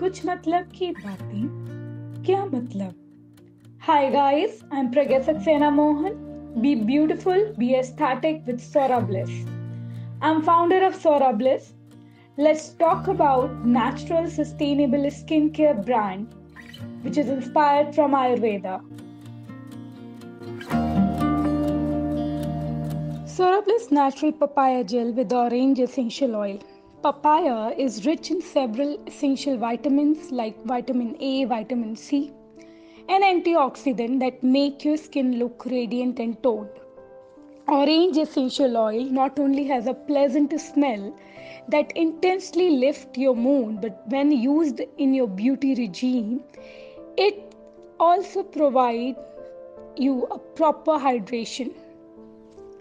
कुछ मतलब की बातें? क्या मतलब? Hi guys I am Pragya Saxena Mohan be beautiful be aesthetic with Sora Bless I am founder of Sora Bless let's talk about natural sustainable skin care brand which is inspired from Ayurveda. Soraplus natural papaya gel with orange essential oil. Papaya is rich in several essential vitamins like vitamin A, vitamin C, and antioxidant that make your skin look radiant and toned. Orange essential oil not only has a pleasant smell that intensely lifts your mood, but when used in your beauty regime, it also provides you a proper hydration.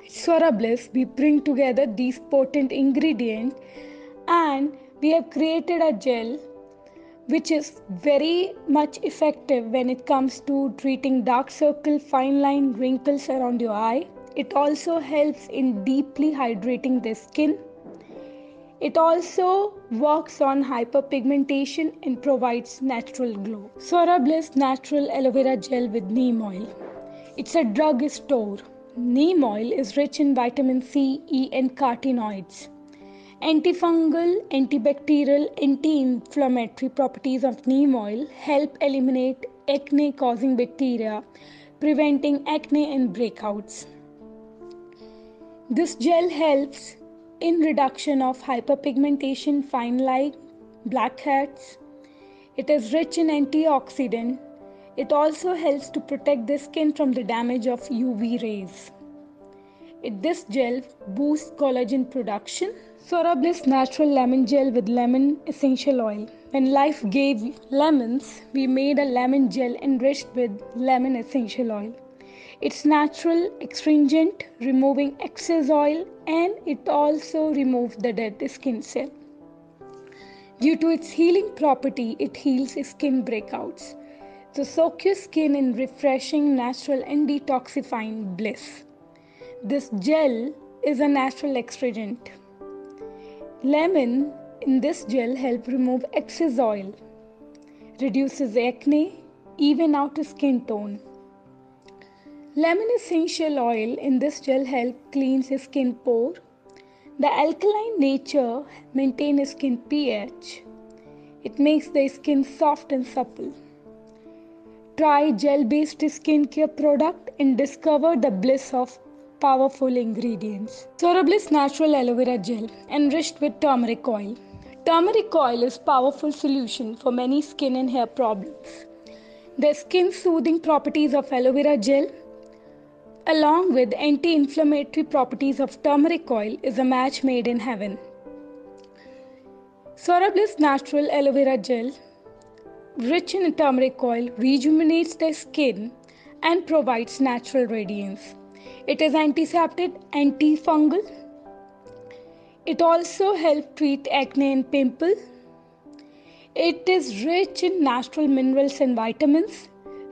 At Swara Bliss, we bring together these potent ingredients and we have created a gel which is very much effective when it comes to treating dark circle, fine line, wrinkles around your eye. It also helps in deeply hydrating the skin. It also works on hyperpigmentation and provides natural glow. Swara Bliss Natural Aloe Vera Gel with Neem Oil. It's a drug store. Neem oil is rich in vitamin C, E, and carotenoids. Antifungal, antibacterial, anti inflammatory properties of neem oil help eliminate acne causing bacteria, preventing acne and breakouts. This gel helps in reduction of hyperpigmentation, fine line, blackheads. It is rich in antioxidant. It also helps to protect the skin from the damage of UV rays. It, this gel boosts collagen production Swara Bliss Natural Lemon Gel with Lemon Essential Oil. When life gave lemons, we made a lemon gel enriched with lemon essential oil. It's natural, astringent, removing excess oil, and it also removes the dead skin cell. Due to its healing property, it heals skin breakouts. So soak your skin in refreshing, natural, and detoxifying bliss. This gel is a natural astringent. Lemon in this gel help remove excess oil, reduces acne, even out skin tone. Lemon essential oil in this gel help cleans skin pore. The alkaline nature maintains skin pH. It makes the skin soft and supple. Try gel-based skincare product and discover the bliss of powerful ingredients. Swara Bliss Natural Aloe Vera Gel enriched with turmeric oil. Turmeric oil is a powerful solution for many skin and hair problems. The skin soothing properties of aloe vera gel along with anti-inflammatory properties of turmeric oil is a match made in heaven. Swara Bliss Natural Aloe Vera Gel rich in turmeric oil rejuvenates the skin and provides natural radiance. It is antiseptic, antifungal. It also helps treat acne and pimple. It is rich in natural minerals and vitamins,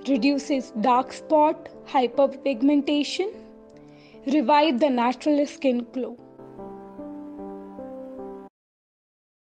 reduces dark spot, hyperpigmentation, revive the natural skin glow.